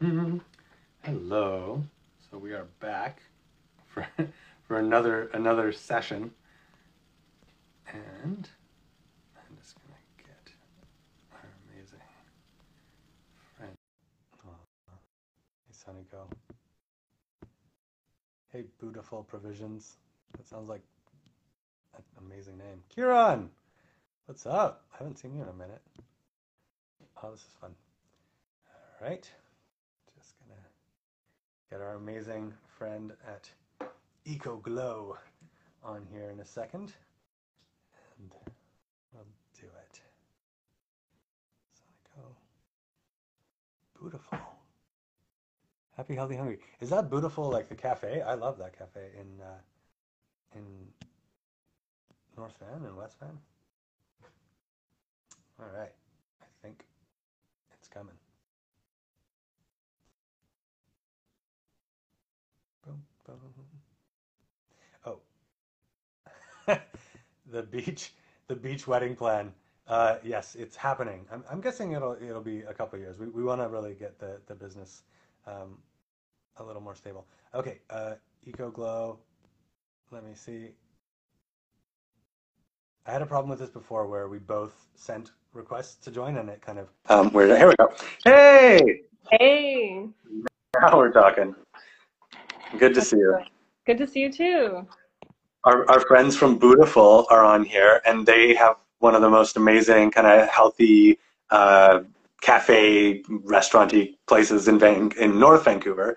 Hello. So we are back for for another another session, and I'm just gonna get our amazing friend. Hey, Sunnyco. Hey, Beautiful Provisions. That sounds like an amazing name. Kieran, what's up? I haven't seen you in a minute. Oh, this is fun. All right. Our amazing friend at Eco Glow on here in a second. And we'll do it. Sonico. Beautiful. Happy, healthy, hungry. Is that beautiful like the cafe? I love that cafe in uh, in North Van and West Van. All right. I think it's coming. Oh, the beach, the beach wedding plan. Uh, yes, it's happening. I'm, I'm guessing it'll it'll be a couple years. We we want to really get the the business um, a little more stable. Okay, uh, Eco Glow. Let me see. I had a problem with this before where we both sent requests to join and it kind of um where here we go. Hey, Hey, now we're talking. Good to see you. good to see you too. Our our friends from Beautiful are on here and they have one of the most amazing kind of healthy uh, cafe restauranty places in Van- in North Vancouver.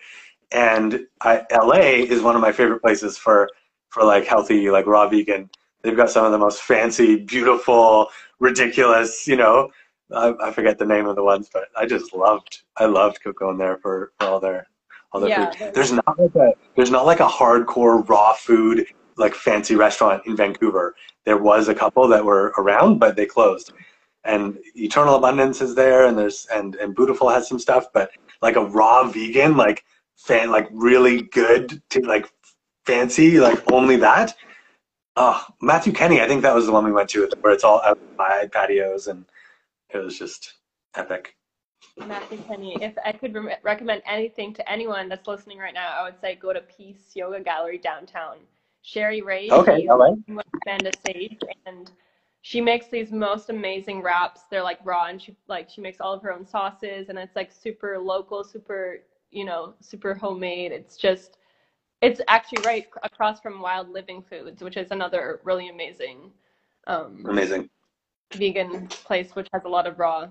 And I, LA is one of my favorite places for for like healthy like raw vegan. They've got some of the most fancy, beautiful, ridiculous, you know, I, I forget the name of the ones, but I just loved I loved going there for, for all their all their Yeah, food. There's not like a there's not like a hardcore raw food like fancy restaurant in Vancouver. There was a couple that were around, but they closed. And Eternal Abundance is there, and there's and and Beautiful has some stuff, but like a raw vegan, like fan, like really good, to, like fancy, like only that. Oh, Matthew Kenney, I think that was the one we went to, where it's all outside patios, and it was just epic. Matthew Penny. If I could re recommend anything to anyone that's listening right now, I would say go to Peace Yoga Gallery downtown. Sherry Ray, Okay, all right. Amanda Sage, and she makes these most amazing wraps. They're like raw, and she like she makes all of her own sauces, and it's like super local, super you know, super homemade. It's just it's actually right across from Wild Living Foods, which is another really amazing um, Amazing. vegan place, which has a lot of raw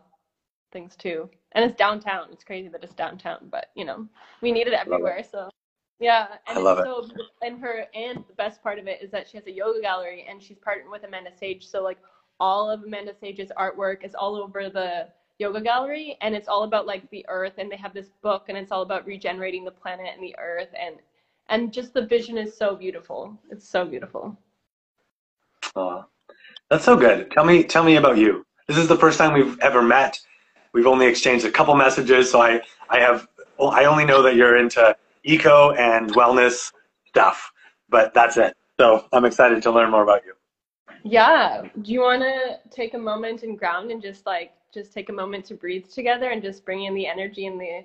things too. And it's downtown. It's crazy that it's downtown, but you know, we need it Love it. everywhere. So yeah, I and love it's it. and her and the best part of it is that she has a yoga gallery and she's partnered with Amanda Sage. So like all of Amanda Sage's artwork is all over the yoga gallery and it's all about like the earth and they have this book and it's all about regenerating the planet and the earth and and just the vision is so beautiful. It's so beautiful. Aw, that's so good. Tell me, tell me about you. This is the first time we've ever met. We've only exchanged a couple messages, so I, I have, I only know that you're into eco and wellness stuff, but that's it. So I'm excited to learn more about you. Yeah. Do you want to take a moment and ground and just like just take a moment to breathe together and just bring in the energy and the,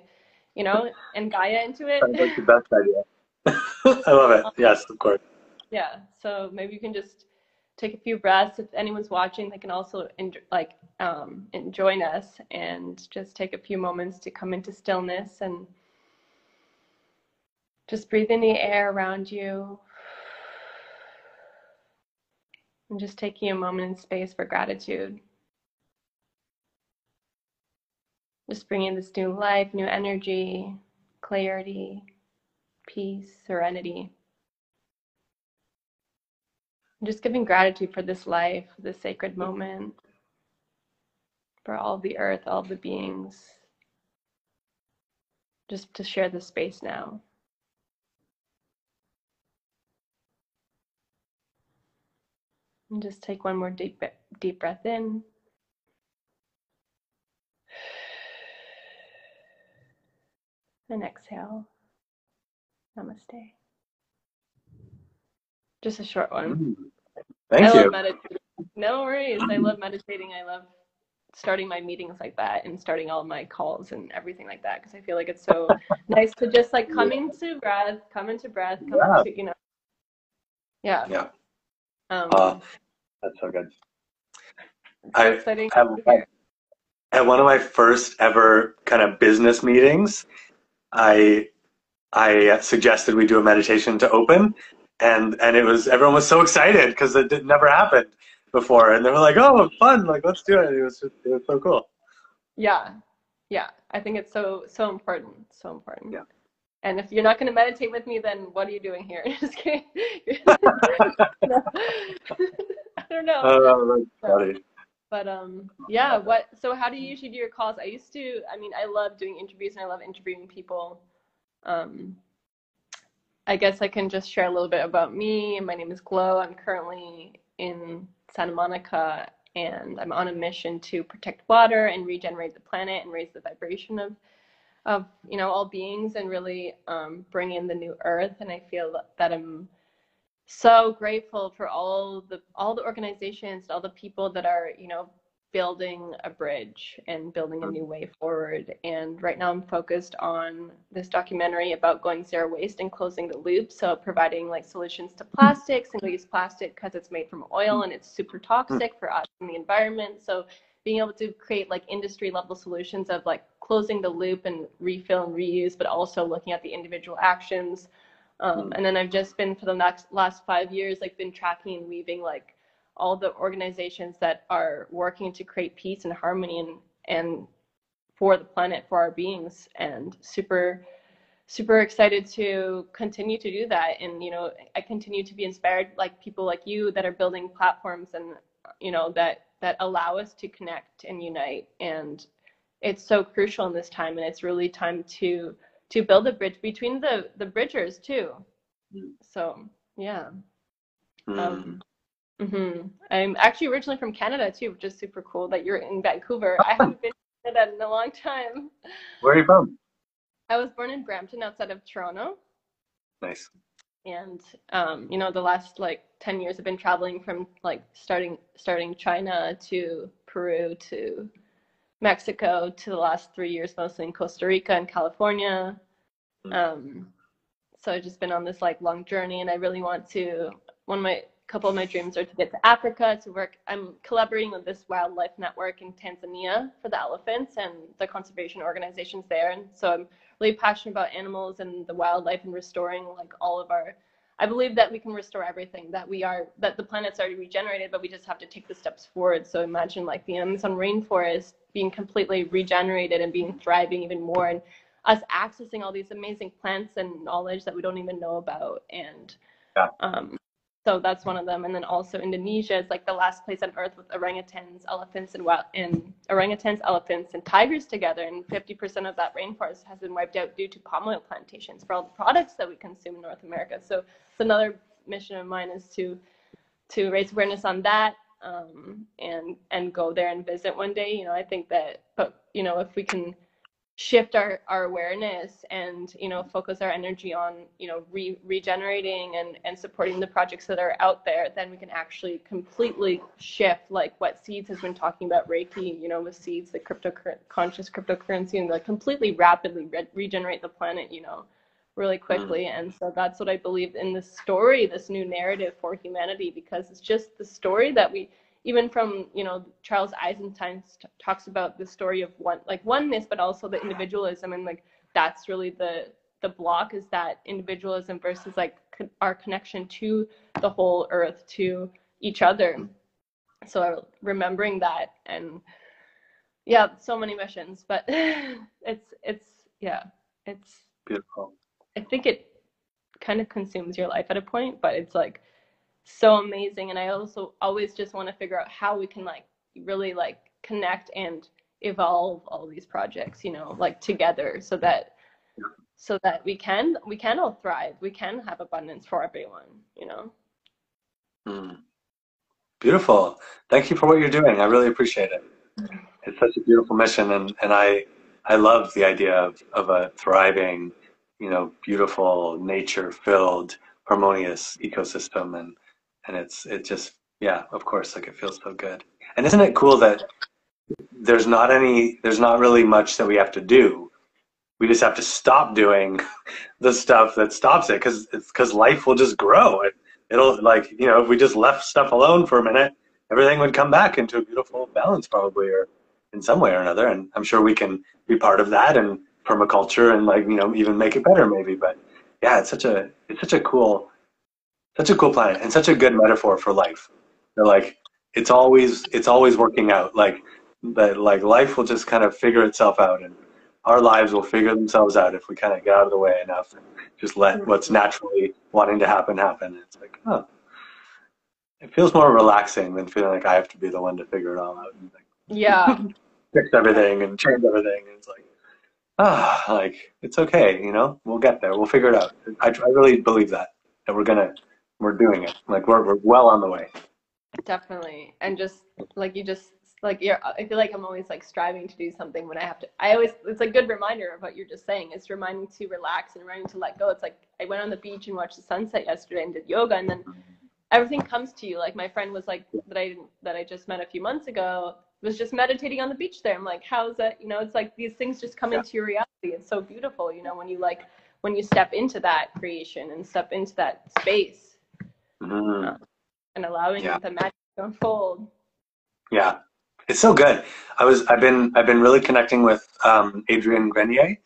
you know, and Gaia into it? Sounds like the best idea. I love it. Yes, of course. Yeah. So maybe you can just take a few breaths. If anyone's watching, they can also en like um, join us and just take a few moments to come into stillness and just breathe in the air around you and just taking a moment in space for gratitude. Just bringing this new life, new energy, clarity, peace, serenity. And just giving gratitude for this life, this sacred mm-hmm. moment, for all the earth, all the beings, just to share this space now. And just take one more deep deep breath in. And exhale. Namaste. Just a short one. Mm-hmm. Mm, I Thank love you. meditating. No worries. I love meditating. I love starting my meetings like that and starting all my calls and everything like that because I feel like it's so nice to just like come yeah. into breath, come into breath, come yeah. into you know. Yeah. Yeah. Um, uh, that's so good. I have, at one of my first ever kind of business meetings, I I suggested we do a meditation to open, and and it was everyone was so excited because it did, never happened before, and they were like, "Oh, fun! Like, let's do it." It was just, it was so cool. Yeah, yeah. I think it's so so important, so important. Yeah. And if you're not going to meditate with me, then what are you doing here? Just kidding. I don't know. Oh, that's funny. But um, yeah. What? So how do you usually do your calls? I used to. I mean, I love doing interviews and I love interviewing people. Um, I guess I can just share a little bit about me. My name is Glo. I'm currently in Santa Monica, and I'm on a mission to protect water and regenerate the planet and raise the vibration of of you know all beings and really um, bring in the new earth. And I feel that I'm so grateful for all the all the organizations, all the people that are you know building a bridge and building a new way forward. And right now I'm focused on this documentary about going zero waste and closing the loop. So providing like solutions to plastic, single use plastic because it's made from oil and it's super toxic for us and the environment. So being able to create like industry level solutions of like closing the loop and refill and reuse, but also looking at the individual actions. Um, and then I've just been for the next last five years, like been tracking and weaving like all the organizations that are working to create peace and harmony and and for the planet for our beings and super super excited to continue to do that and you know i continue to be inspired like people like you that are building platforms and you know that that allow us to connect and unite and it's so crucial in this time and it's really time to to build a bridge between the the bridgers too mm. so yeah mm. um Mm-hmm. I'm actually originally from Canada too, which is super cool that you're in Vancouver. I haven't been to Canada in a long time. Where are you from? I was born in Brampton, outside of Toronto. Nice. And um, you know, the last like ten years, I've been traveling from like starting starting China to Peru to Mexico to the last three years, mostly in Costa Rica and California. Hmm. Um, so I've just been on this like long journey, and I really want to. One of my couple of my dreams are to get to Africa to work. I'm collaborating with this wildlife network in Tanzania for the elephants and the conservation organizations there. And so I'm really passionate about animals and the wildlife and restoring like all of our. I believe that we can restore everything that we are that the planet's already regenerated, but we just have to take the steps forward. So imagine like the Amazon rainforest being completely regenerated and being thriving even more, and us accessing all these amazing plants and knowledge that we don't even know about. And yeah. um, so that's one of them. And then also Indonesia is like the last place on earth with orangutans, elephants, and wild and orangutans, elephants, and tigers together. And 50% of that rainforest has been wiped out due to palm oil plantations for all the products that we consume in North America. So it's another mission of mine is to to raise awareness on that um, and and go there and visit one day. You know, I think that, but you know, if we can shift our, our awareness and you know focus our energy on you know re- regenerating and, and supporting the projects that are out there then we can actually completely shift like what seeds has been talking about reiki you know with seeds the crypto conscious cryptocurrency and like completely rapidly re- regenerate the planet you know really mm. quickly mm. and so that's what i believe in this story this new narrative for humanity because it's just the story that we even from you know Charles Eisenstein t- talks about the story of one like oneness, but also the individualism, and like that's really the the block is that individualism versus like co- our connection to the whole earth, to each other. So uh, remembering that and yeah, so many missions, but it's it's yeah, it's beautiful. I think it kind of consumes your life at a point, but it's like so amazing and i also always just want to figure out how we can like really like connect and evolve all these projects you know like together so that so that we can we can all thrive. We can have abundance for everyone you know? Mm. beautiful. Thank you for what you're doing. I really appreciate it. Mm-hmm. it's such a beautiful mission and and i i love the idea of of a thriving you know beautiful nature filled harmonious ecosystem and and it's it just yeah of course like it feels so good. And isn't it cool that there's not any there's not really much that we have to do? We just have to stop doing the stuff that stops it because because life will just grow. It, it'll like you know if we just left stuff alone for a minute everything would come back into a beautiful balance probably or in some way or another. And i'm sure we can be part of that and permaculture and like you know even make it better maybe. But yeah it's such a it's such a cool such a cool planet and such a good metaphor for life. They're like it's always it's always working out. Like that like life will just kind of figure itself out and our lives will figure themselves out if we kind of get out of the way enough and just let what's naturally wanting to happen happen. It's like oh it feels more relaxing than feeling like i have to be the one to figure it all out and like, Yeah. fix everything and change everything. And it's like ah like it's okay you know? We'll get there. We'll figure it out. I, I really believe that that we're gonna we're doing it like we're, we're well on the way Definitely. And just like you just like you're I feel like I'm always like striving to do something when I have to I always it's a good reminder of what you're just saying. It's reminding to relax and reminding to let go. It's like I went on the beach and watched the sunset yesterday and did yoga and then everything comes to you. Like my friend was like that I that I just met a few months ago was just meditating on the beach there. I'm like, how's that? You know, it's like these things just come Yeah. into your reality. It's so beautiful, you know, when you like when you step into that creation and step into that space Mhm. and allowing Yeah. the magic to unfold. Yeah, it's so good. I was I've been I've been really connecting with um, Adrian Grenier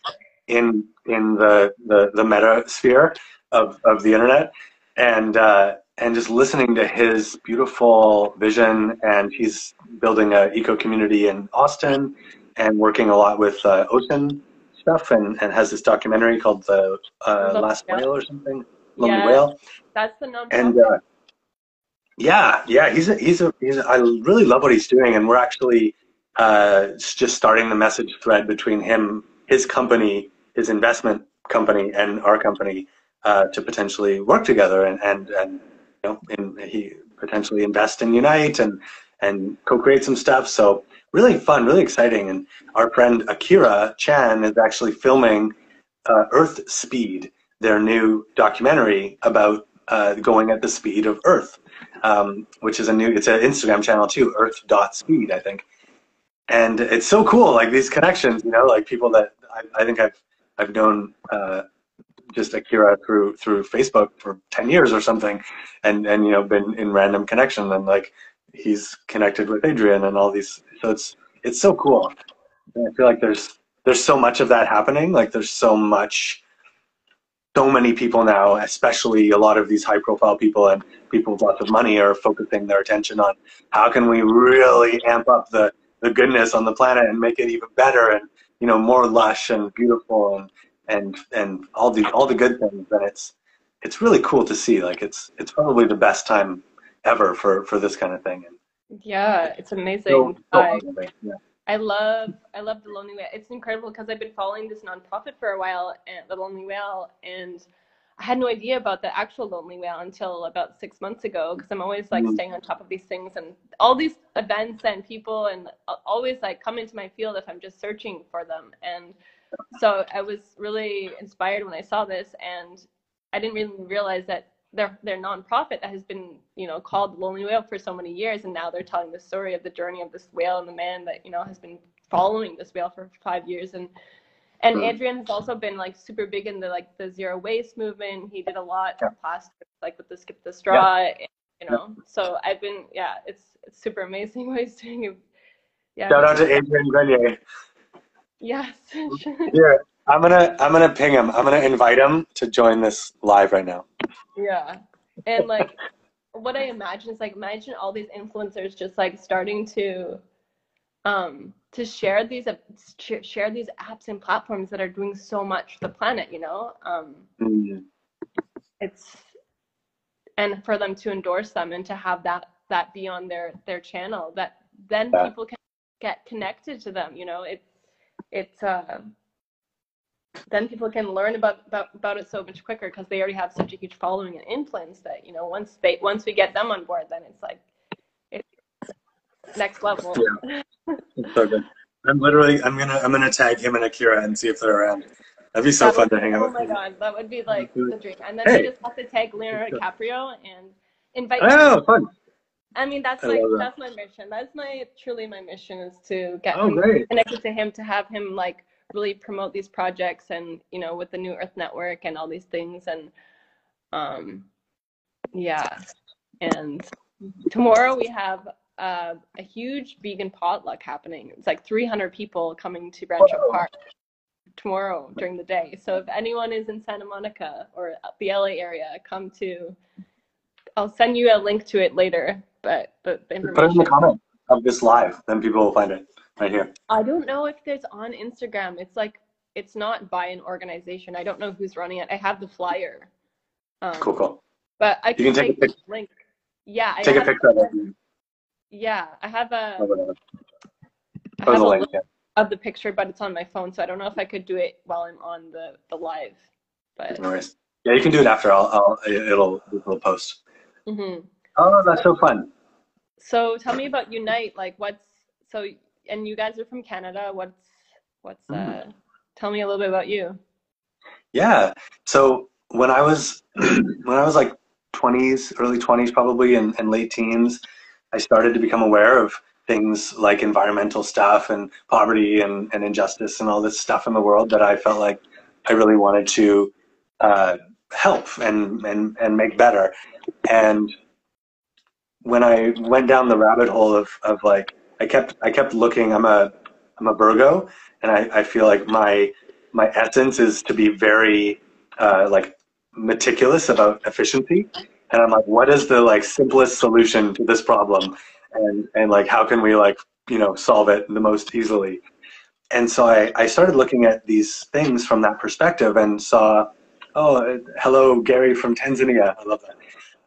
in in the the, the meta sphere of, of the internet, and uh, and just listening to his beautiful vision. And he's building a eco community in Austin, and working a lot with uh, ocean stuff, and, and has this documentary called the uh, Last. Whale or something, Lonely Yeah. Whale. That's the number. and uh, yeah, yeah, he's a, he's a, he's a, I really love what he's doing, and we're actually uh, just starting the message thread between him, his company, his investment company, and our company uh, to potentially work together and and and you know, and he potentially invest in Unite and and co-create some stuff. So really fun, really exciting, and our friend Akira Chan is actually filming uh, Earth Speed, their new documentary about uh, going at the speed of Earth, um, which is a new. It's an Instagram channel too, Earth dot Speed, I think. And it's so cool, like these connections, you know, like people that I, I think I've I've known uh, just Akira through through Facebook for ten years or something, and and you know been in random connection, and like he's connected with Adrian and all these. So it's it's so cool. And I feel like there's there's so much of that happening. Like there's so much so many people now, especially a lot of these high profile people and people with lots of money are focusing their attention on how can we really amp up the, the goodness on the planet and make it even better and you know more lush and beautiful and and and all the all the good things and it's it's really cool to see like it's it's probably the best time ever for for this kind of thing and Yeah, it's amazing. so, so I, yeah. I love I love the Lonely Whale. It's incredible because I've been following this nonprofit for a while, and the Lonely Whale, and I had no idea about the actual Lonely Whale until about six months ago. Because I'm always like Mhm. staying on top of these things, and all these events and people, and always like come into my field if I'm just searching for them. And so I was really inspired when I saw this, and I didn't really realize that their their nonprofit that has been you know called Lonely Whale for so many years, and now they're telling the story of the journey of this whale and the man that you know has been following this whale for five years, and and Hmm. Adrian has also been like super big in the like the zero waste movement. He did a lot Yeah. for plastic, like with the skip the straw, and, you know. So I've been yeah, it's it's super amazing what he's doing. Yeah. shout out to Adrian Grenier Yes. Here, I'm gonna I'm gonna ping him. I'm gonna invite him to join this live right now. Yeah. And like what I imagine is like imagine all these influencers just like starting to um to share these uh, share these apps and platforms that are doing so much for the planet, you know? Um Mm, it's and for them to endorse them and to have that that be on their their channel that then Yeah. people can get connected to them, you know? it's it's uh then people can learn about, about, about it so much quicker because they already have such a huge following and influence that you know once they once we get them on board then it's like it's next level it's so good. I'm literally I'm gonna I'm gonna tag him and Akira and see if they're around. That'd be so That fun to hang out oh with. my them. god that would be like the dream and then Hey. we just have to tag leonardo dicaprio and invite Oh, fun. I mean, that's I my that. that's my mission. That's my truly my mission is to get Oh, him connected to him to have him like really promote these projects and you know with the New Earth Network and all these things and um yeah and tomorrow we have uh, a huge vegan potluck happening. It's like 300 people coming to Rancho Park tomorrow during the day. So if anyone is in Santa Monica or the LA area, come to. I'll send you a link to it later. But but the Put it in the comment of this live, then people will find it right here. I don't know if there's on Instagram. It's like it's not by an organization. I don't know who's running it. I have the flyer. Um, Cool, cool. But I You can, can take a take the pic- link. Yeah, I Take a have, picture of it. Yeah, I have a, whatever. I have a a link. yeah. of the picture, but it's on my phone, so I don't know if I could do it while I'm on the the live. But No worries. Yeah, you can do it after. I'll, I'll it'll it'll post. mhm. Oh, that's so fun. so tell me about Unite. Like, what's so? And you guys are from Canada. What's what's uh? Mm. Tell me a little bit about you. Yeah. So when I was when I was like 20s, early 20s probably, and, and late teens, I started to become aware of things like environmental stuff and poverty and, and injustice and all this stuff in the world that I felt like I really wanted to uh, help and, and, and make better. And when I went down the rabbit hole of, of like I kept I kept looking. I'm a I'm a Virgo, and I, I feel like my my essence is to be very uh, like meticulous about efficiency. And I'm like, what is the like simplest solution to this problem? And and like how can we like you know solve it the most easily? And so I, I started looking at these things from that perspective and saw, oh, hello, Gary from Tanzania. I love that.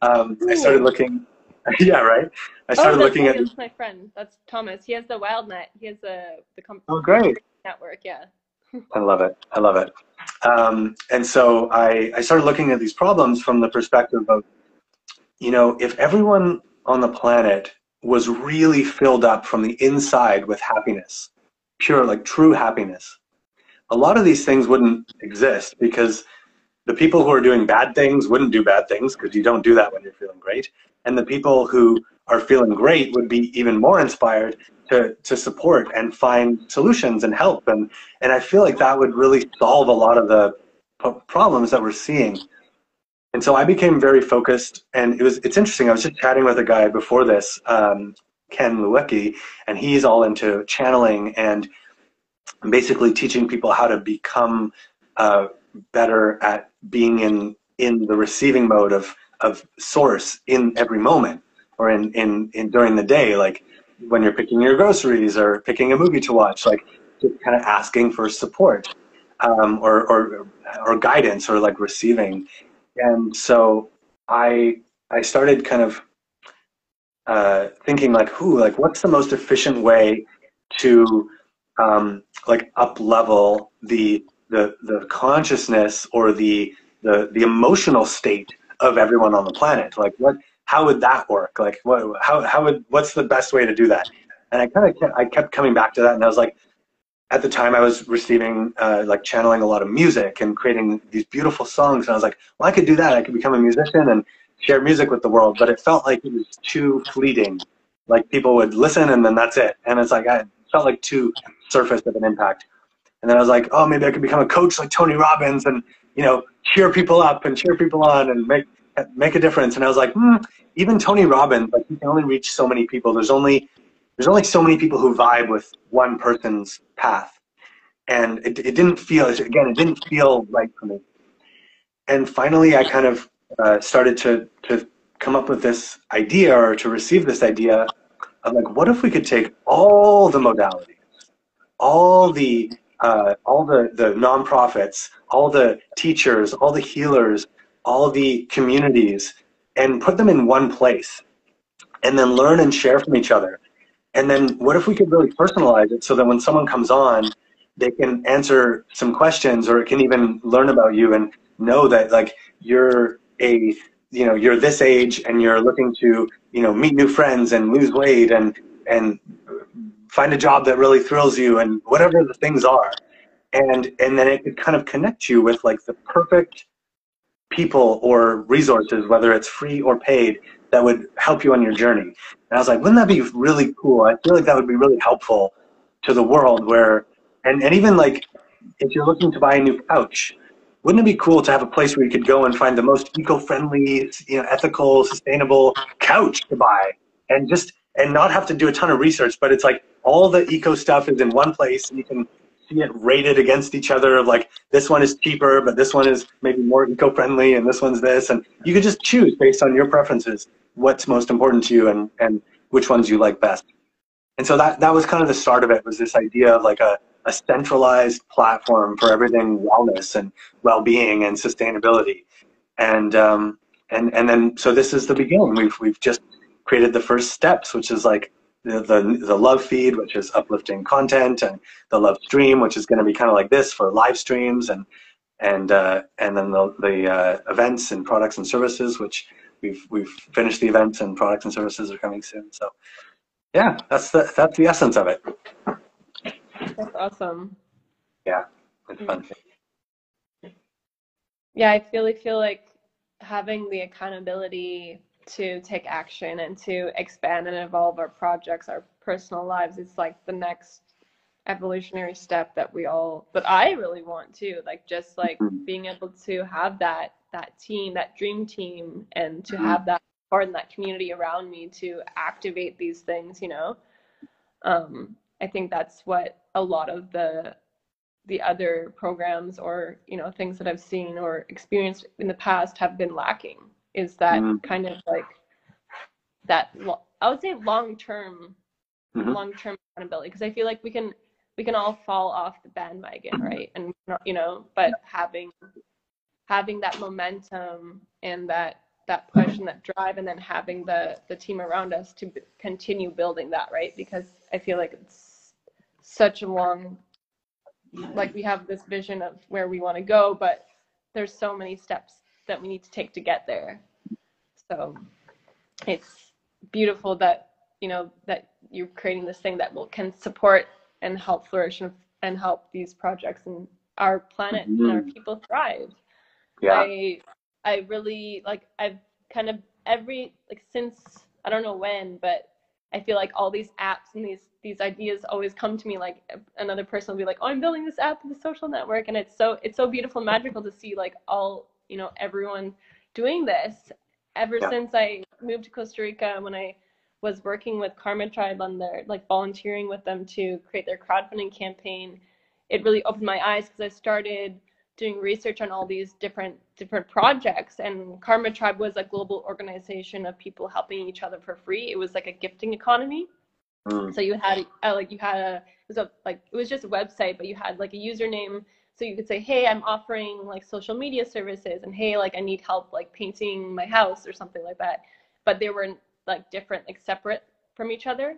Um, I started looking, yeah, right. I Oh, started that's, looking at. that's my friend. That's Thomas. He has the WildNet. He has the the com- Oh, great. network. Yeah. I love it. I love it. Um, and so I, I started looking at these problems from the perspective of, you know, if everyone on the planet was really filled up from the inside with happiness, pure, like true happiness, a lot of these things wouldn't exist because the people who are doing bad things wouldn't do bad things because you don't do that when you're feeling great. And the people who are feeling great would be even more inspired to, to support and find solutions and help. And, and I feel like that would really solve a lot of the problems that we're seeing. And so I became very focused. And it was it's interesting. I was just chatting with a guy before this, um, Ken Lewicki, and he's all into channeling and basically teaching people how to become uh, better at being in in the receiving mode of of source in every moment or in in, in during the day like when you're picking your groceries or picking a movie to watch like just kind of asking for support um, or, or or guidance or like receiving. And so i i started kind of uh, thinking like who like what's the most efficient way to um, like up level the the the consciousness or the the the emotional state of everyone on the planet. Like what how would that work? Like what how how would what's the best way to do that? And i kind of kept, i kept coming back to that and i was like at the time i was receiving uh, like channeling a lot of music and creating these beautiful songs and i was like well i could do that. I could become a musician and share music with the world but it felt like it was too fleeting. Like people would listen and then that's it. And it's like i felt like too surface of an impact. And then I was like, oh, maybe I could become a coach like Tony Robbins and, you know, cheer people up and cheer people on and make make a difference. And I was like, hmm, even Tony Robbins, like he can only reach so many people. There's only there's only so many people who vibe with one person's path. And it, it didn't feel, again, it didn't feel right for me. And finally, I kind of uh, started to, to come up with this idea or to receive this idea of like, what if we could take all the modalities, all the uh, all the, the nonprofits, all the teachers, all the healers, all the communities, and put them in one place, and then learn and share from each other. And then what if we could really personalize it so that when someone comes on, they can answer some questions or it can even learn about you and know that like you're a you know you're this age and you're looking to you know meet new friends and lose weight and and find a job that really thrills you and whatever the things are and and then it could kind of connect you with like the perfect people or resources whether it's free or paid that would help you on your journey. And I was like, wouldn't that be really cool? I feel like that would be really helpful to the world where, and, and even like if you're looking to buy a new couch, wouldn't it be cool to have a place where you could go and find the most eco-friendly, you know, ethical, sustainable couch to buy and just, and not have to do a ton of research, but it's like all the eco stuff is in one place and you can see it rated against each other of like this one is cheaper but this one is maybe more eco-friendly and this one's this and you could just choose based on your preferences what's most important to you and and which ones you like best. And so that that was kind of the start of it was this idea of like a, a centralized platform for everything wellness and well-being and sustainability. And um and and then so this is the beginning. We've we've just created the first steps which is like the, the, the love feed, which is uplifting content, and the love stream, which is going to be kind of like this for live streams, and and uh, and then the, the uh, events and products and services, which we've we've finished the events and products and services are coming soon. So yeah, that's the that's the essence of it. That's awesome. Yeah, it's fun. Yeah, I really feel like having the accountability to take action and to expand and evolve our projects, our personal lives. It's like the next evolutionary step that we all but I really want to like just like mm-hmm. being able to have that that team that dream team and to mm-hmm. have that part in that community around me to activate these things you know um I think that's what a lot of the the other programs or you know things that I've seen or experienced in the past have been lacking is that mm. kind of like that I would say long term mm-hmm. long term accountability because I feel like we can we can all fall off the bandwagon mm-hmm. right and you know but having having that momentum and that that push and that drive and then having the the team around us to b- continue building that right because I feel like it's such a long like we have this vision of where we want to go but there's so many steps that we need to take to get there. So it's beautiful that you know that you're creating this thing that will can support and help flourish and, and help these projects and our planet mm-hmm. and our mm-hmm. people thrive. Yeah. I I really like I've kind of every like since I don't know when, but I feel like all these apps and these these ideas always come to me like another person will be like, "Oh, I'm building this app a social network," and it's so it's so beautiful, and magical to see like all you know everyone doing this ever yeah. since I moved to Costa Rica when I was working with Karma Tribe on their like volunteering with them to create their crowdfunding campaign. It really opened my eyes because I started doing research on all these different different projects and Karma Tribe was a global organization of people helping each other for free. It was like a gifting economy. Mm. So you had uh, like you had a it was a like it was just a website, but you had like a username so you could say, hey, I'm offering like social media services, and hey, like I need help like painting my house or something like that. But they were like different, like separate from each other.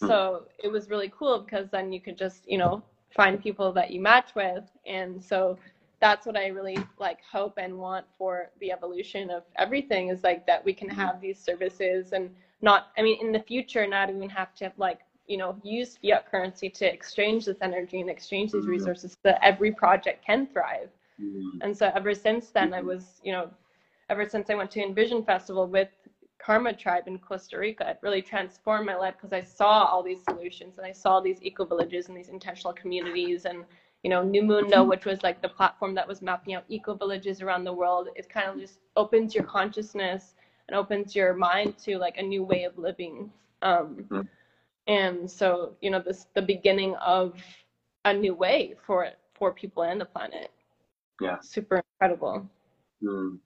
Hmm. So it was really cool because then you could just, you know, find people that you match with. And so that's what I really like hope and want for the evolution of everything is like that we can hmm. have these services and not I mean in the future not even have to like you know use fiat currency to exchange this energy and exchange these mm-hmm. resources so that every project can thrive mm-hmm. and so ever since then i mm-hmm. was you know ever since i went to envision festival with karma tribe in costa rica it really transformed my life because i saw all these solutions and i saw these eco villages and these intentional communities and you know NuMundo which was like the platform that was mapping out eco villages around the world it kind of just opens your consciousness and opens your mind to like a new way of living um, and so you know this the beginning of a new way for for people and the planet. Yeah. Super incredible. Mm.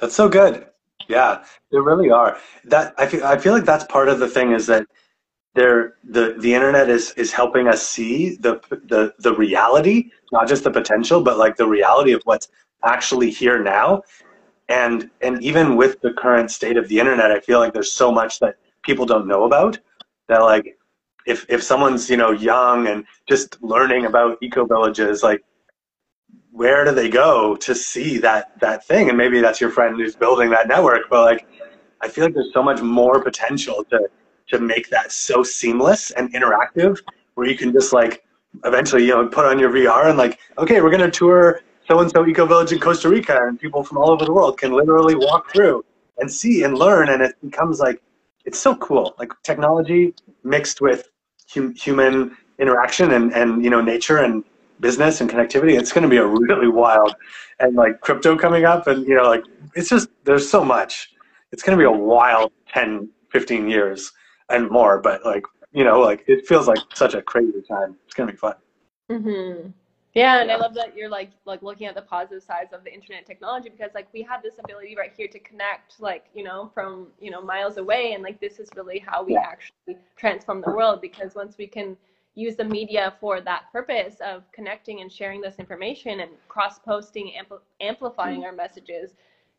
that's so good. Yeah they really are. That i feel i feel like that's part of the thing is that there the the internet is is helping us see the the the reality not just the potential but like the reality of what's actually here now. And and even with the current state of the internet i feel like there's so much that people don't know about that like if if someone's you know young and just learning about eco villages like where do they go to see that that thing? And maybe that's your friend who's building that network but like i feel like there's so much more potential to to make that so seamless and interactive where you can just like eventually you know put on your vr and like okay we're going to tour so and so eco village in costa rica and people from all over the world can literally walk through and see and learn and it becomes like it's so cool. Like technology mixed with hum- human interaction and and you know nature and business and connectivity it's going to be a really wild and like crypto coming up and you know like it's just there's so much. It's going to be a wild 10 15 years and more but like you know like it feels like such a crazy time. It's going to be fun. Mm-hmm. Yeah, and yeah. I love that you're like like looking at the positive sides of the internet technology because like we have this ability right here to connect like you know from you know miles away and like this is really how we yeah. actually transform the world because once we can use the media for that purpose of connecting and sharing this information and cross posting ampl- amplifying mm-hmm. our messages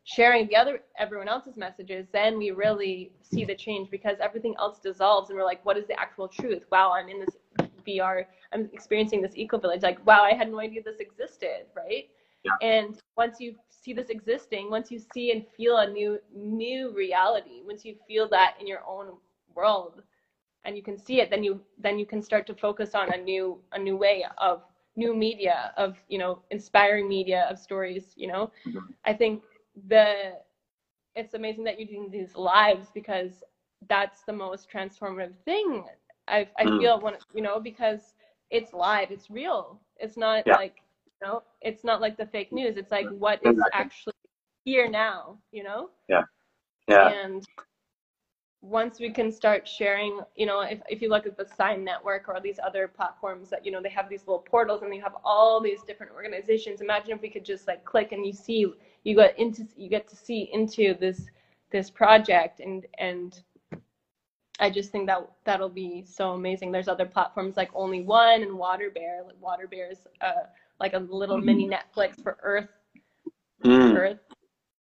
sharing the other everyone else's messages then we really see the change because everything else dissolves and we're like what is the actual truth wow i'm in this vr I'm experiencing this eco village. Like, wow, I had no idea this existed, right? Yeah. And once you see this existing, once you see and feel a new new reality, once you feel that in your own world, and you can see it, then you then you can start to focus on a new a new way of new media, of you know inspiring media, of stories. You know, mm-hmm. I think the it's amazing that you're doing these lives because that's the most transformative thing I I mm. feel when you know because it's live, it's real. It's not yeah. like you know, it's not like the fake news. It's like what is actually here now, you know? Yeah. Yeah. And once we can start sharing, you know, if, if you look at the Sign Network or these other platforms that, you know, they have these little portals and they have all these different organizations. Imagine if we could just like click and you see you get into you get to see into this this project and and I just think that that'll be so amazing. There's other platforms like Only One and Water Bear. Like Water Bear is uh, like a little mm. mini Netflix for Earth, mm. Earth,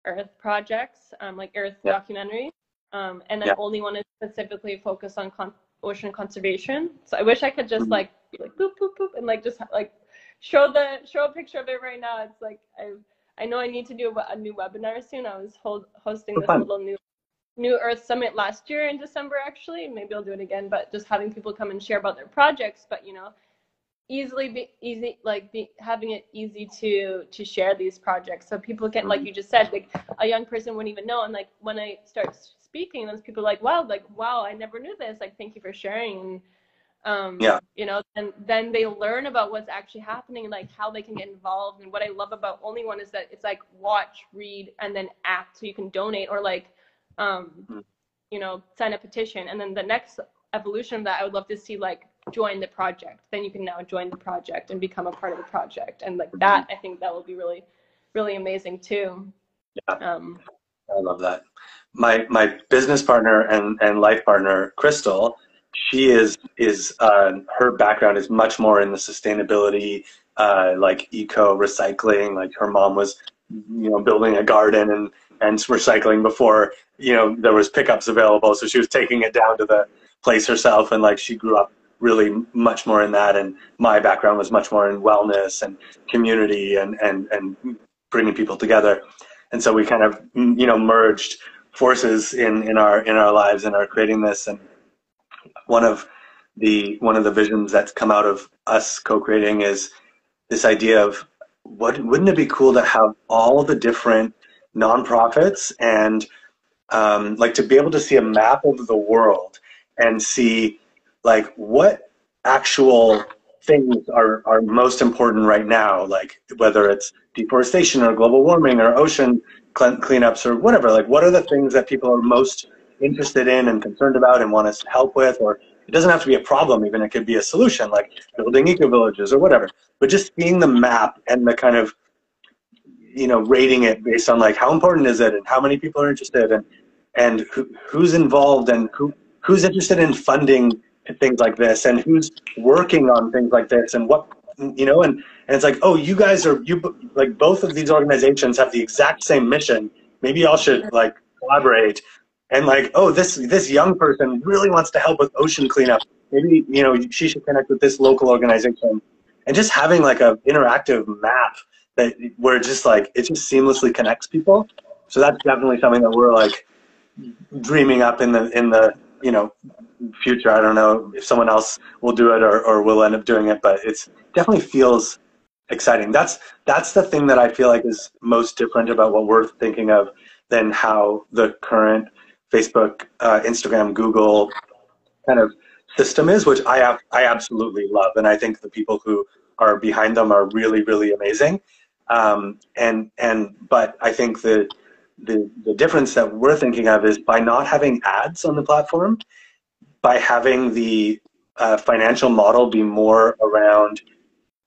Earth projects, um, like Earth yeah. documentary. Um, and then yeah. Only One is specifically focused on con- ocean conservation. So I wish I could just mm. like like boop boop boop and like just like show the show a picture of it right now. It's like I I know I need to do a, a new webinar soon. I was hold, hosting this little new New Earth Summit last year in December, actually. Maybe I'll do it again, but just having people come and share about their projects. But you know, easily be easy, like be, having it easy to to share these projects, so people can, like you just said, like a young person wouldn't even know. And like when I start speaking, those people are like, wow, like wow, I never knew this. Like thank you for sharing. Um, yeah. You know, and then they learn about what's actually happening and like how they can get involved. And what I love about Only One is that it's like watch, read, and then act, so you can donate or like um, you know, sign a petition. And then the next evolution of that, I would love to see like join the project. Then you can now join the project and become a part of the project. And like that, I think that will be really, really amazing too. Yeah. Um, I love that. My my business partner and, and life partner, Crystal, she is is uh, her background is much more in the sustainability, uh, like eco recycling. Like her mom was, you know, building a garden and and recycling before you know there was pickups available. So she was taking it down to the place herself and like she grew up really much more in that and my background was much more in wellness and community and and and bringing people together. And so we kind of you know merged forces in in our in our lives and are creating this. And one of the one of the visions that's come out of us co-creating is this idea of what wouldn't it be cool to have all the different nonprofits and um, like to be able to see a map of the world and see like what actual things are, are most important right now, like whether it's deforestation or global warming or ocean cleanups or whatever, like what are the things that people are most interested in and concerned about and want us to help with, or it doesn't have to be a problem, even it could be a solution, like building eco villages or whatever. But just seeing the map and the kind of you know rating it based on like how important is it and how many people are interested and and who, who's involved and who who's interested in funding things like this and who's working on things like this and what you know and and it's like oh you guys are you like both of these organizations have the exact same mission. Maybe y'all should like collaborate. And like oh this this young person really wants to help with ocean cleanup. Maybe you know she should connect with this local organization. And just having like a interactive map that where it just like it just seamlessly connects people. So that's definitely something that we're like dreaming up in the in the you know future. I don't know if someone else will do it or, or will end up doing it, but it's definitely feels exciting. That's that's the thing that I feel like is most different about what we're thinking of than how the current Facebook, uh, Instagram, Google kind of system is, which I have, I absolutely love, and I think the people who are behind them are really, really amazing. Um, and and but I think the, the the difference that we're thinking of is by not having ads on the platform, by having the uh, financial model be more around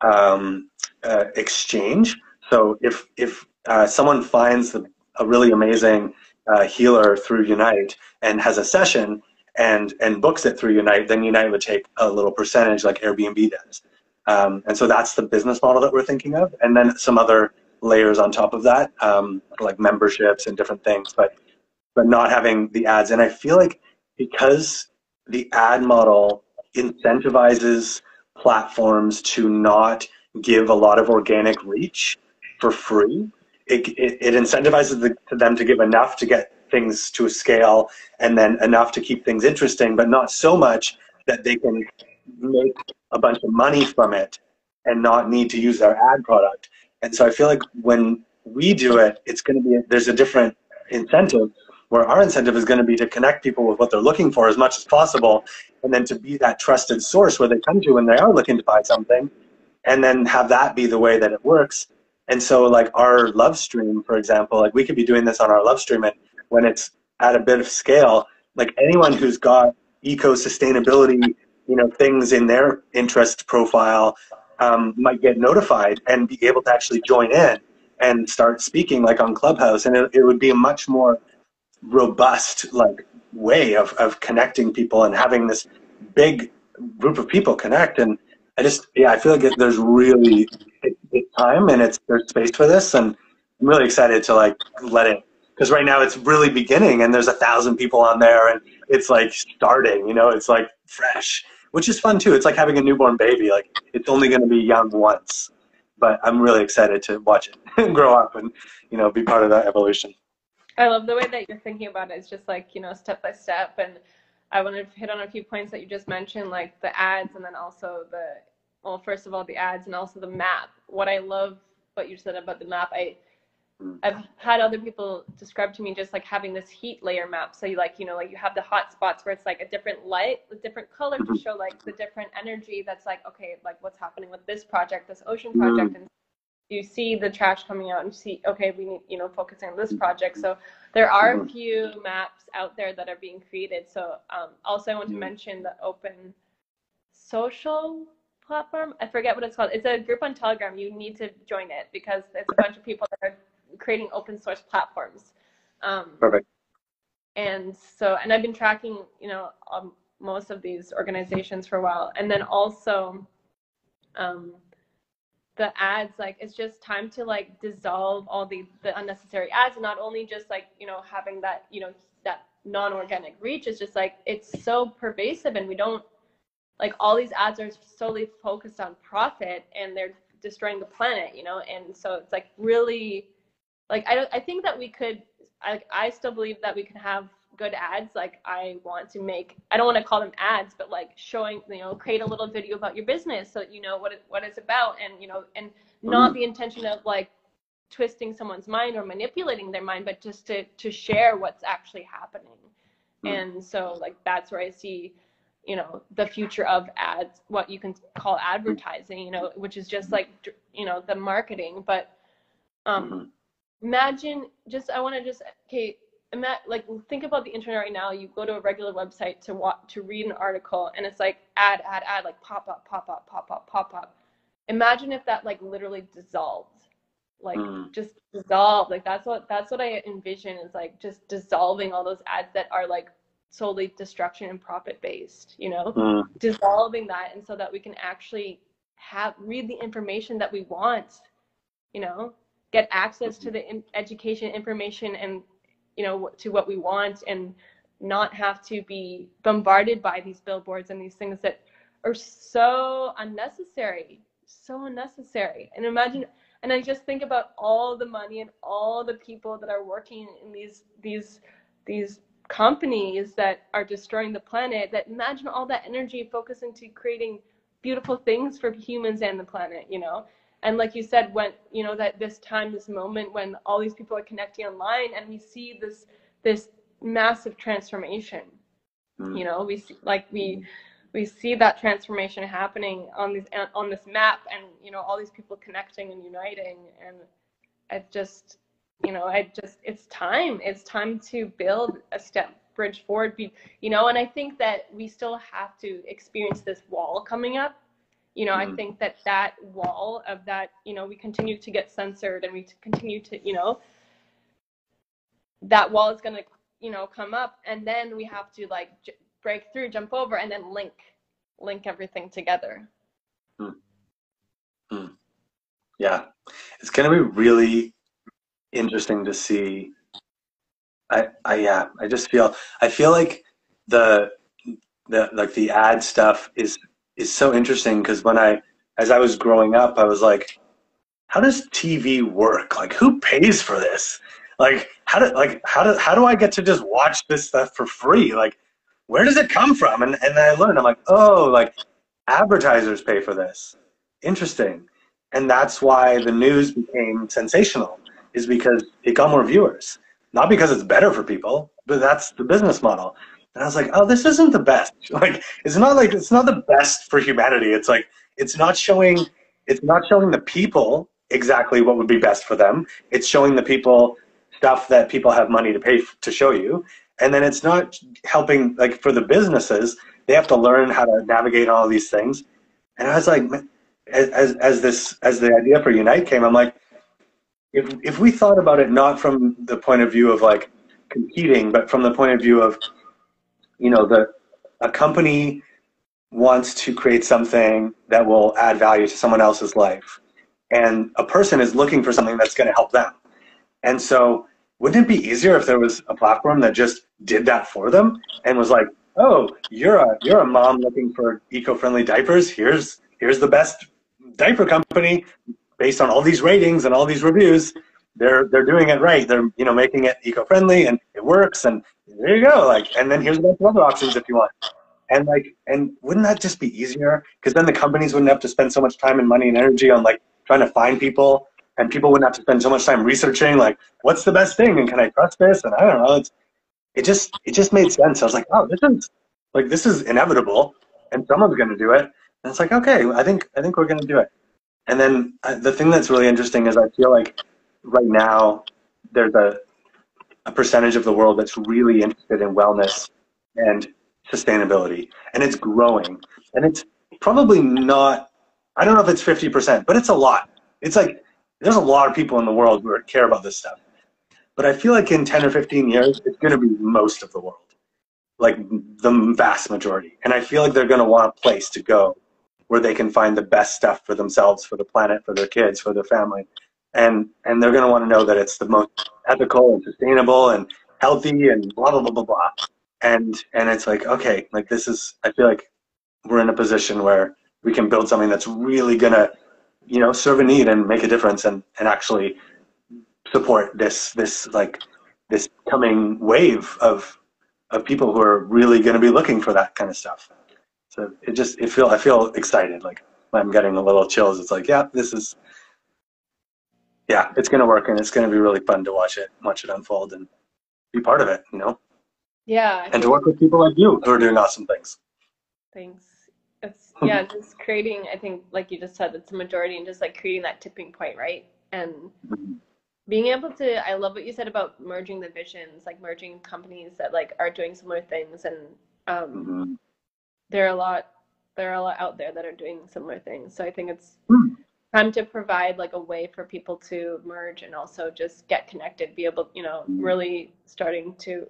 um, uh, exchange. So if if uh, someone finds the, a really amazing uh, healer through Unite and has a session and and books it through Unite, then Unite would take a little percentage like Airbnb does. Um, and so that's the business model that we're thinking of. And then some other layers on top of that, um, like memberships and different things, but, but not having the ads. And I feel like because the ad model incentivizes platforms to not give a lot of organic reach for free, it, it, it incentivizes the, them to give enough to get things to a scale and then enough to keep things interesting, but not so much that they can make a bunch of money from it and not need to use our ad product. And so I feel like when we do it, it's going to be, there's a different incentive where our incentive is going to be to connect people with what they're looking for as much as possible and then to be that trusted source where they come to when they are looking to buy something and then have that be the way that it works. And so like our love stream, for example, like we could be doing this on our love stream and when it's at a bit of scale, like anyone who's got eco sustainability you know things in their interest profile um, might get notified and be able to actually join in and start speaking like on clubhouse. And it, it would be a much more robust like way of, of connecting people and having this big group of people connect. And i just yeah i feel like it, there's really it, time and it's there's space for this. And i'm really excited to like let it because right now it's really beginning and there's a thousand people on there and it's like starting you know it's like fresh which is fun too. It's like having a newborn baby. Like it's only going to be young once, but I'm really excited to watch it grow up and you know be part of that evolution. I love the way that you're thinking about it. It's just like you know step by step, and I want to hit on a few points that you just mentioned, like the ads, and then also the well, first of all the ads, and also the map. What I love what you said about the map, I I've had other people describe to me just like having this heat layer map. So you like, you know, like you have the hot spots where it's like a different light, a different color to mm-hmm. show like the different energy that's like, okay, like what's happening with this project, this ocean project. Mm-hmm. And you see the trash coming out and you see, okay, we need, you know, focusing on this project. So there are a mm-hmm. few maps out there that are being created. So um, also I want to mention the open social platform. I forget what it's called. It's a group on Telegram. You need to join it because it's a bunch of people that are creating open source platforms. Um, Perfect. And so, and I've been tracking, you know, um, most of these organizations for a while. And then also, um, the ads, like, it's just time to like dissolve all the, the unnecessary ads. And not only just like, you know, having that, you know, that non-organic reach is just like, it's so pervasive and we don't, like all these ads are solely focused on profit and they're destroying the planet, you know? And so it's like really like I don't I think that we could I I still believe that we can have good ads. Like I want to make I don't want to call them ads but like showing you know create a little video about your business so that you know what it, what it's about and you know and not mm-hmm. the intention of like twisting someone's mind or manipulating their mind but just to to share what's actually happening. Mm-hmm. and so like that's where I see you know the future of ads what you can call advertising you know which is just like you know the marketing. But um mm-hmm imagine just I want to just okay ima- like think about the internet right now. You go to a regular website to watch to read an article and it's like ad ad ad like pop up pop up pop up pop up. Imagine if that like literally dissolved. Like mm. just dissolve like that's what that's what i envision is like just dissolving all those ads that are like solely destruction and profit based you know? Mm. dissolving that and so that we can actually have read the information that we want you know get access to mm-hmm. the in- education information and you know to what we want and not have to be bombarded by these billboards and these things that are so unnecessary so unnecessary. And imagine and i just think about all the money and all the people that are working in these these these companies that are destroying the planet that imagine all that energy focused into creating beautiful things for humans and the planet you know and like you said when you know that this time this moment when all these people are connecting online and we see this this massive transformation. Mm. you know we see like we we see that transformation happening on this on this map and you know all these people connecting and uniting. And it just you know i just it's time. It's time to build a step bridge forward be, you know and i think that we still have to experience this wall coming up you know mm-hmm. i think that that wall of that you know we continue to get censored and we continue to you know that wall is going to you know come up and then we have to like j- break through jump over and then link link everything together mm. Mm. yeah it's going to be really interesting to see I, I yeah i just feel i feel like the the like the ad stuff is is so interesting because when I, as I was growing up, I was like, how does TV work? Like, who pays for this? Like, how do like how do how do I get to just watch this stuff for free? Like, where does it come from? And and I learned, I'm like, oh, like advertisers pay for this. Interesting. And that's why the news became sensational, is because it got more viewers. Not because it's better for people, but that's the business model. And I was like, oh, this isn't the best. Like, it's not like it's not the best for humanity. It's like it's not showing it's not showing the people exactly what would be best for them. It's showing the people stuff that people have money to pay to show you. And then it's not helping like for the businesses, they have to learn how to navigate all these things. And I was like, as as this as the idea for Unite came, I'm like, if if we thought about it not from the point of view of like competing, but from the point of view of you know, the a company wants to create something that will add value to someone else's life, and a person is looking for something that's going to help them. And so, wouldn't it be easier if there was a platform that just did that for them and was like, "Oh, you're a you're a mom looking for eco-friendly diapers. Here's here's the best diaper company based on all these ratings and all these reviews." they're they're doing it right. They're you know making it eco-friendly and it works and there you go. Like and then here's a bunch of other options if you want. And like and wouldn't that just be easier? Because then the companies wouldn't have to spend so much time and money and energy on like trying to find people, and people wouldn't have to spend so much time researching like what's the best thing and can I trust this? And I don't know. It's it just it just made sense. I was like, oh, this is like this is inevitable, and someone's going to do it. And it's like, okay, I think I think we're going to do it. And then uh, the thing that's really interesting is I feel like right now there's a, a percentage of the world that's really interested in wellness and sustainability, and it's growing. And it's probably not, I don't know if it's 50%, but it's a lot. It's like, there's a lot of people in the world who care about this stuff. But I feel like in 10 or 15 years, it's going to be most of the world, like the vast majority. And I feel like they're going to want a place to go where they can find the best stuff for themselves, for the planet, for their kids, for their family and and they're going to want to know that it's the most ethical and sustainable and healthy and blah blah blah blah blah. And and it's like okay like this is i feel like we're in a position where we can build something that's really going to you know serve a need and make a difference and and actually support this this like this coming wave of of people who are really going to be looking for that kind of stuff. So it just it feel i feel excited like i'm getting a little chills. It's like yeah this is yeah, it's gonna work, and it's gonna be really fun to watch it, watch it unfold, and be part of it. You know. Yeah. And to work with people like you who are doing awesome things. Thanks. It's yeah, just creating. I think, like you just said, it's a majority, and just like creating that tipping point, right? And mm-hmm. being able to. I love what you said about merging the visions, like merging companies that like are doing similar things, and um, mm-hmm. there are a lot. There are a lot out there that are doing similar things. So I think it's. Mm time to provide like a way for people to merge and also just get connected be able you know mm-hmm. really starting to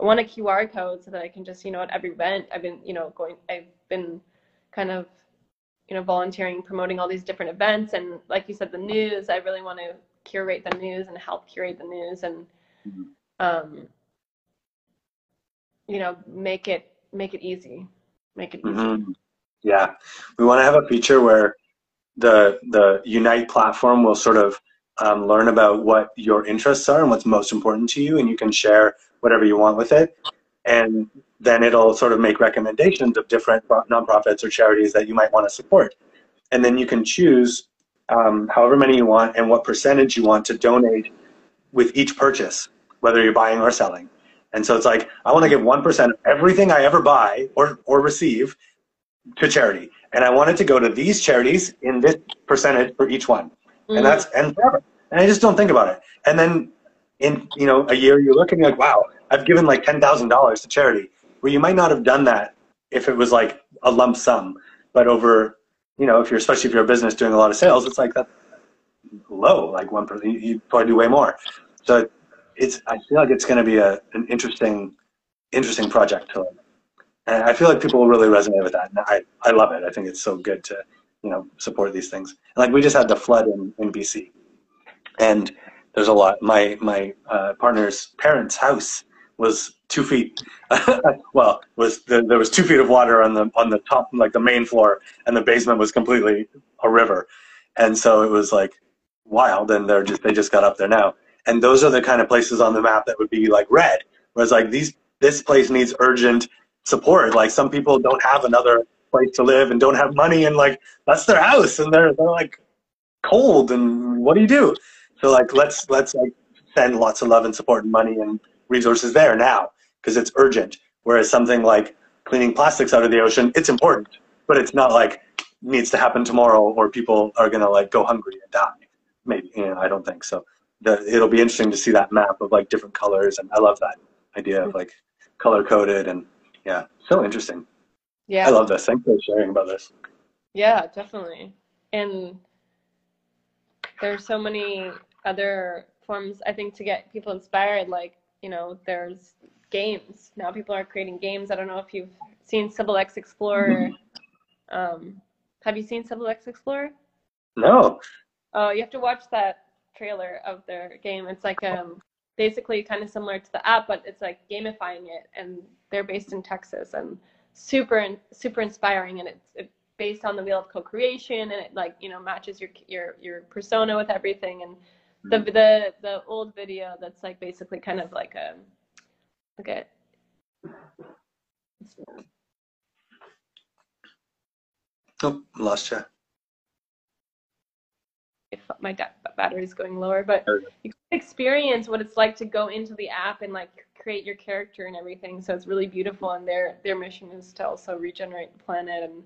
i want a qr code so that i can just you know at every event i've been you know going i've been kind of you know volunteering promoting all these different events and like you said the news i really want to curate the news and help curate the news and mm-hmm. um you know make it make it easy make it easy mm-hmm. yeah we want to have a feature where the the Unite platform will sort of um, learn about what your interests are and what's most important to you, and you can share whatever you want with it. And then it'll sort of make recommendations of different nonprofits or charities that you might want to support. And then you can choose um, however many you want, and what percentage you want to donate with each purchase, whether you're buying or selling. And so it's like, I want to give 1% of everything I ever buy or, or receive to charity. And I wanted to go to these charities in this percentage for each one. Mm-hmm. And that's, and forever. And I just don't think about it. And then in, you know, a year you look and you're like, wow, I've given like $10,000 to charity where you might not have done that if it was like a lump sum, but over, you know, if you're, especially if you're a business doing a lot of sales, it's like that low, like one percent, you probably do way more. So it's I feel like it's going to be a an interesting interesting project to learn. And I feel like people will really resonate with that. And I, I love it. I think it's so good to, you know, support these things. And like we just had the flood in, in BC. And there's a lot. My my uh, partner's parents' house was two feet. well, was the, there was two feet of water on the on the top, like the main floor, and the basement was completely a river. And so it was like wild. And they're just they just got up there now and those are the kind of places on the map that would be like red. Whereas like these, this place needs urgent support. Like some people don't have another place to live and don't have money, and like that's their house, and they're they're like cold, and what do you do? So like let's let's like send lots of love and support and money and resources there now because it's urgent. Whereas something like cleaning plastics out of the ocean, it's important, but it's not like needs to happen tomorrow or people are gonna like go hungry and die. Maybe you know, I don't think so the, it'll be interesting to see that map of like different colors, and I love that idea of like color coded and yeah, so interesting. Yeah, I love this. Thanks for sharing about this. Yeah, definitely. And there's so many other forms I think to get people inspired. Like you know, there's games now. People are creating games. I don't know if you've seen Sybil X Explorer. Um, have you seen Sybil X Explorer? No. Oh, you have to watch that trailer of their game. It's like um basically kind of similar to the app, but it's like gamifying it, and they're based in Texas and super super inspiring, and it's, it's based on the wheel of co-creation, and it like you know matches your your your persona with everything, and the mm-hmm. the the old video that's like basically kind of like a okay. Oh, lost you if my battery is going lower, but you can experience what it's like to go into the app and like create your character and everything. So it's really beautiful. And their their mission is to also regenerate the planet, and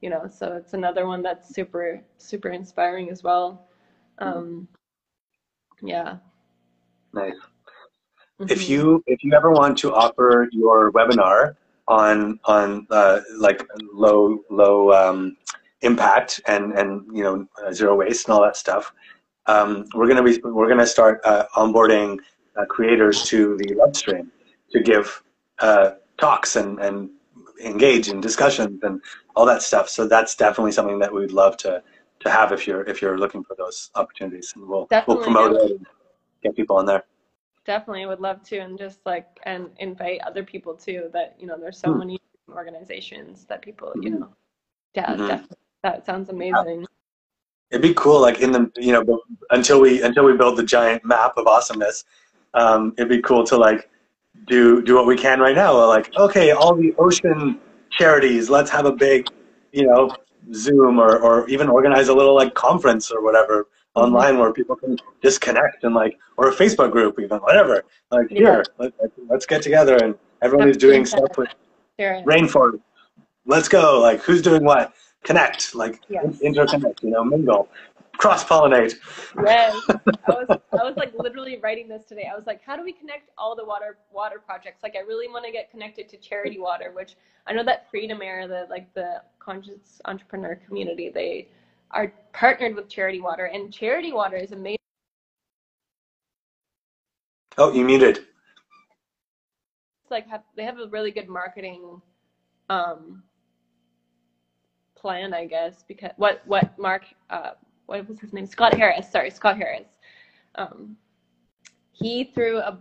you know, so it's another one that's super super inspiring as well. Um, yeah. Nice. Mm-hmm. If you if you ever want to offer your webinar on on uh, like low low um, impact and and you know uh, zero waste and all that stuff. Um, we're gonna be we're gonna start uh, onboarding uh, creators to the web stream to give uh, talks and and engage in discussions and all that stuff. So that's definitely something that we'd love to to have if you're if you're looking for those opportunities, and we'll definitely we'll promote it and get people on there. Definitely would love to, and just like and invite other people too. That you know, there's so hmm. many organizations that people you hmm. know, yeah, mm-hmm. definitely that sounds amazing. It'd be cool, like in the you know until we until we build the giant map of awesomeness. Um, it'd be cool to like do do what we can right now. Like okay, all the ocean charities, let's have a big you know Zoom or or even organize a little like conference or whatever mm-hmm. online where people can just connect and like or a Facebook group even whatever. Like yeah. here, let, us get together and everybody's doing stuff with rainforest. Let's go. Like who's doing what? Connect, like yes. interconnect, you know, mingle, cross pollinate. Yes, I was, I was like literally writing this today. I was like, how do we connect all the water water projects? Like, I really want to get connected to Charity Water, which I know that Freedom Air, the like the conscious entrepreneur community, they are partnered with Charity Water, and Charity Water is amazing. Oh, you muted. Like have, they have a really good marketing um, plan, I guess, because what what Mark uh, what was his name? Scott Harris. Sorry, Scott Harris. Um, he threw a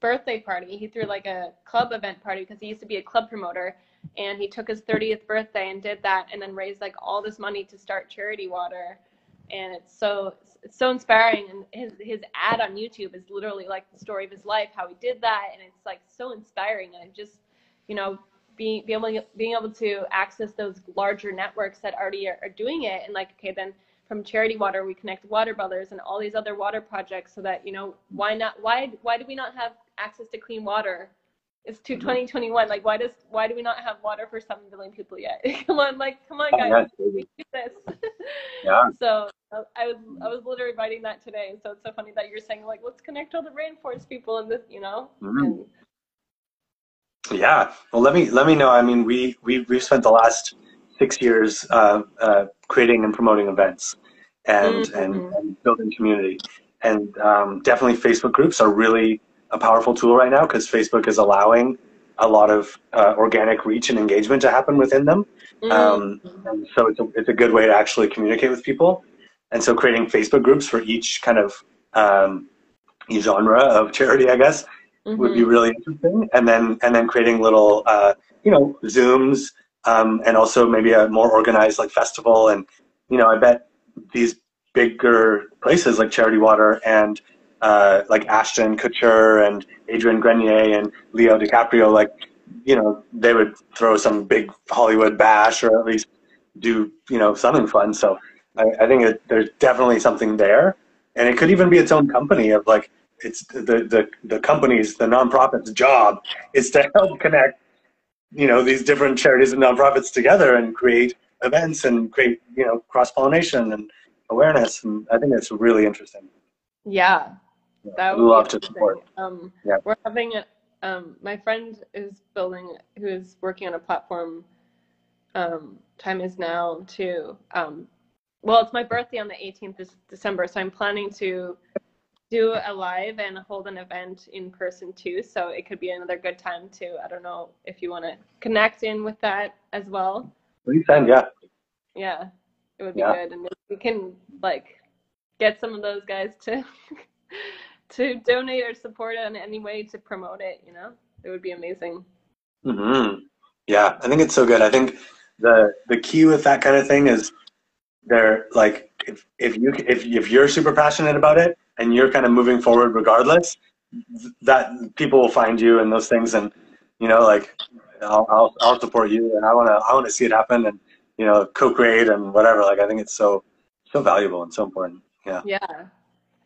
birthday party. He threw like a club event party because he used to be a club promoter, and he took his 30th birthday and did that, and then raised like all this money to start Charity Water, and it's so it's so inspiring. And his his ad on YouTube is literally like the story of his life, how he did that, and it's like so inspiring. And it just, you know, being be able being able to access those larger networks that already are, are doing it. And like okay then from charity water we connect water brothers and all these other water projects so that you know why not why why do we not have access to clean water? It's to 2021 mm-hmm. like why does why do we not have water for 7 billion people yet? Come on like come on guys. oh, we do this. Yeah. So i was i was literally writing that today. So it's so funny that you're saying like let's connect all the rainforest people and this you know? Mm-hmm. and, yeah well let me let me know i mean we we we've spent the last six years uh, uh, creating and promoting events and, mm-hmm. and, and, building community. And um, definitely Facebook groups are really a powerful tool right now because Facebook is allowing a lot of uh, organic reach and engagement to happen within them. Mm-hmm. Um, so it's a, it's a good way to actually communicate with people. And so creating Facebook groups for each kind of um, genre of charity, I guess, mm-hmm. would be mm-hmm. really interesting. And then and then creating little, uh, you know, Zooms um, and also maybe a more organized like festival. And you know, I bet these bigger places like Charity Water and uh, like Ashton Kutcher and Adrian Grenier and Leo DiCaprio, like you know, they would throw some big Hollywood bash or at least do you know something fun. So I, I think it, there's definitely something there, and it could even be its own company of like it's the the the company's the nonprofit's job is to help connect you know these different charities and nonprofits together and create events and create you know cross pollination and awareness. And I think it's really interesting. Yeah, yeah that would love to support. Um, yeah. we're having a, um, my friend is building who is working on a platform. Um, time is now to um, well, it's my birthday on the 18th of December, so I'm planning to do a live and hold an event in person too. So it could be another good time to, I don't know if you want to connect in with that as well. Please send, yeah. Yeah, it would be yeah. good. And we can like get some of those guys to to donate or support it in any way to promote it, you know, it would be amazing. Mm-hmm. Yeah, I think it's so good. I think the the key with that kind of thing is they're like if, if you if if you're super passionate about it and you're kind of moving forward regardless, that people will find you and those things, and you know, like I'll I'll, I'll support you, and I wanna I wanna see it happen, and you know, co-create and whatever. Like I think it's so so valuable and so important. Yeah. Yeah.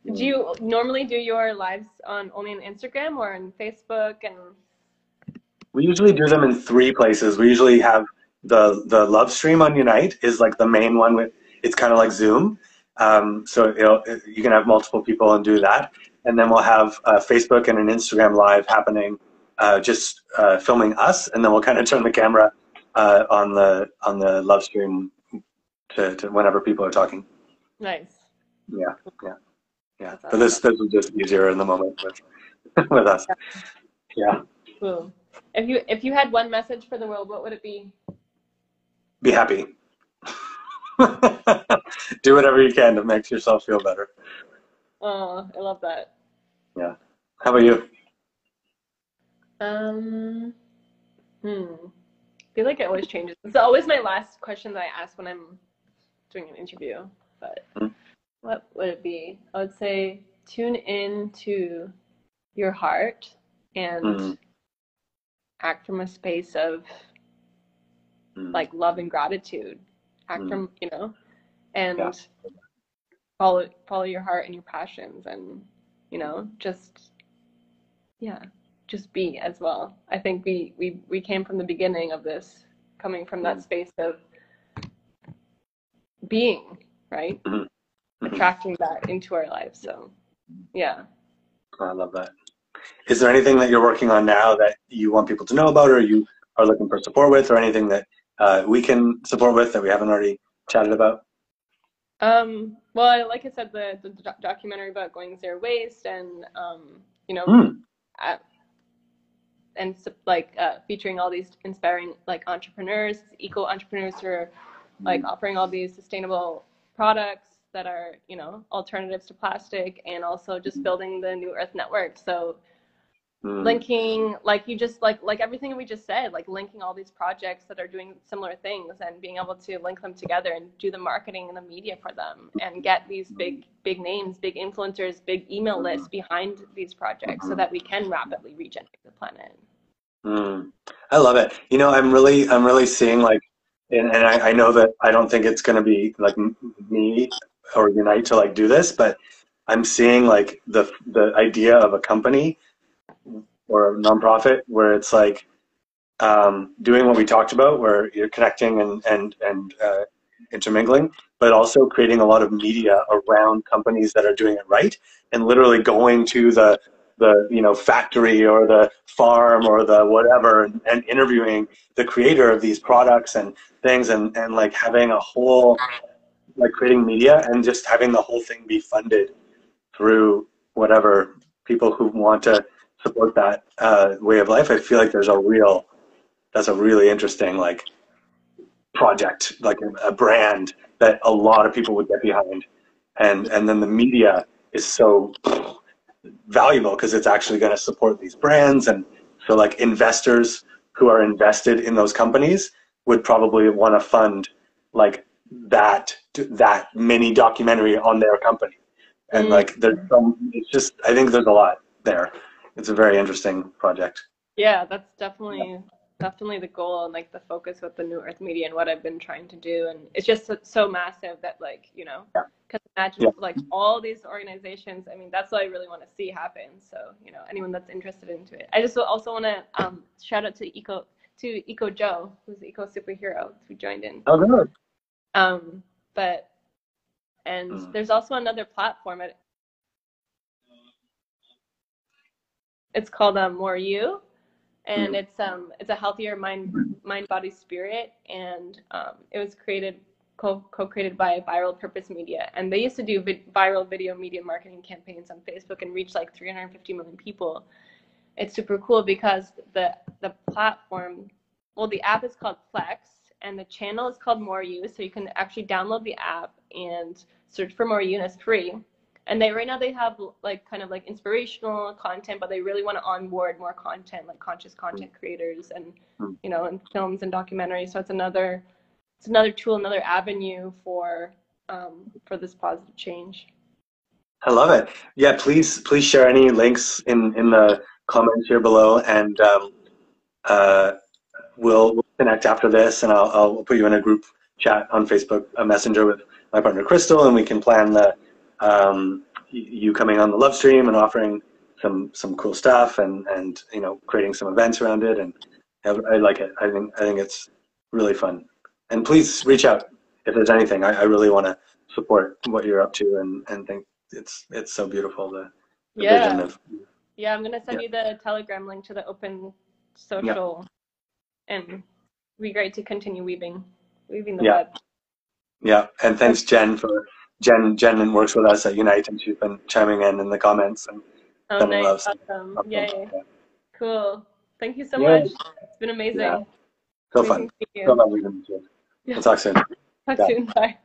Mm. Do you normally do your lives on only on Instagram or on Facebook and? We usually do them in three places. We usually have the the love stream on Unite is like the main one with it's kind of like Zoom. Um, so you can have multiple people and do that, and then we'll have uh, Facebook and an Instagram live happening, uh, just uh, filming us, and then we'll kind of turn the camera uh, on the on the love stream to, to whenever people are talking. Nice. Yeah, yeah, yeah. But this this was just easier in the moment with with us. Yeah. Cool. If you if you had one message for the world, what would it be? Be happy. Do whatever you can to make yourself feel better. Oh, I love that. Yeah. How about you? Um, hmm. I feel like it always changes. It's always my last question that I ask when I'm doing an interview. But mm-hmm. what would it be? I would say tune in to your heart and mm-hmm. act from a space of mm-hmm. like love and gratitude act from mm. you know and yeah. follow follow your heart and your passions and you know just yeah just be as well i think we we we came from the beginning of this coming from that mm. space of being right mm-hmm. mm-hmm. attracting that into our lives so yeah i love that is there anything that you're working on now that you want people to know about or you are looking for support with or anything that uh, we can support with that we haven't already chatted about? Um, well, like I said, the, the documentary about going zero waste and, um, you know, mm. and like uh, featuring all these inspiring like entrepreneurs, eco entrepreneurs who are like offering all these sustainable products that are, you know, alternatives to plastic and also just building the New Earth Network. So mm. linking like you just like like everything we just said like linking all these projects that are doing similar things and being able to link them together and do the marketing and the media for them and get these big big names big influencers big email lists behind these projects so that we can rapidly regenerate the planet Mm, I love it. You know, I'm really, I'm really seeing like, and, and I, I know that I don't think it's going to be like me or Unite to like do this, but I'm seeing like the the idea of a company or nonprofit where it's like um, doing what we talked about, where you're connecting and and and uh, intermingling, but also creating a lot of media around companies that are doing it right, and literally going to the the you know factory or the farm or the whatever and, and interviewing the creator of these products and things and, and like having a whole like creating media and just having the whole thing be funded through whatever people who want to support that uh, way of life i feel like there's a real that's a really interesting like project like a, brand that a lot of people would get behind. And and then the media is so valuable because it's actually going to support these brands. And so like investors who are invested in those companies would probably want to fund like that that mini documentary on their company. And mm. like there's some it's just i think there's a lot there it's a very interesting project. Yeah that's definitely definitely the goal and like the focus with the new earth media and what i've been trying to do. And it's just so, massive that like you know because yeah. imagine yeah. like all these organizations? I mean that's what i really want to see happen. So you know anyone that's interested into it. I just also want to um, shout out to eco to eco joe who's eco superhero who joined in. Oh good. Um but and mm. there's also another platform at it's called um, more you. And mm-hmm. it's um it's a healthier mind mind body spirit. And um, it was created co- co-created by viral purpose media. And they used to do vi- viral video media marketing campaigns on facebook and reach like 350 million people. It's super cool because the the platform well the app is called plex and the channel is called more you. So you can actually download the app and search for more you and it's free and they right now they have like kind of like inspirational content but they really want to onboard more content like conscious content creators and hmm. you know and films and documentaries. So it's another it's another tool another avenue for um, for this positive change. I love it. Yeah please please share any links in in the comments here below and um, uh, we'll, we'll connect after this and I'll, I'll put you in a group chat on facebook a messenger with my partner crystal and we can plan the um, you coming on the love stream and offering some some cool stuff and and you know creating some events around it and I like it. I think I think it's really fun. And please reach out if there's anything. I, I really want to support what you're up to and and think it's it's so beautiful the, the yeah. vision of yeah i'm gonna send yeah. you the telegram link to the open social yeah. and it'd be great to continue weaving weaving the yeah. web yeah and thanks jen for Jen Jen works with us at Unite, and she's been chiming in in the comments and oh, sending nice. love. Awesome. Yay. Yeah. Cool. Thank you so yeah. much. It's been amazing. Yeah. So amazing fun. So lovely to meet you. Yeah. We'll talk soon. Talk soon. Bye.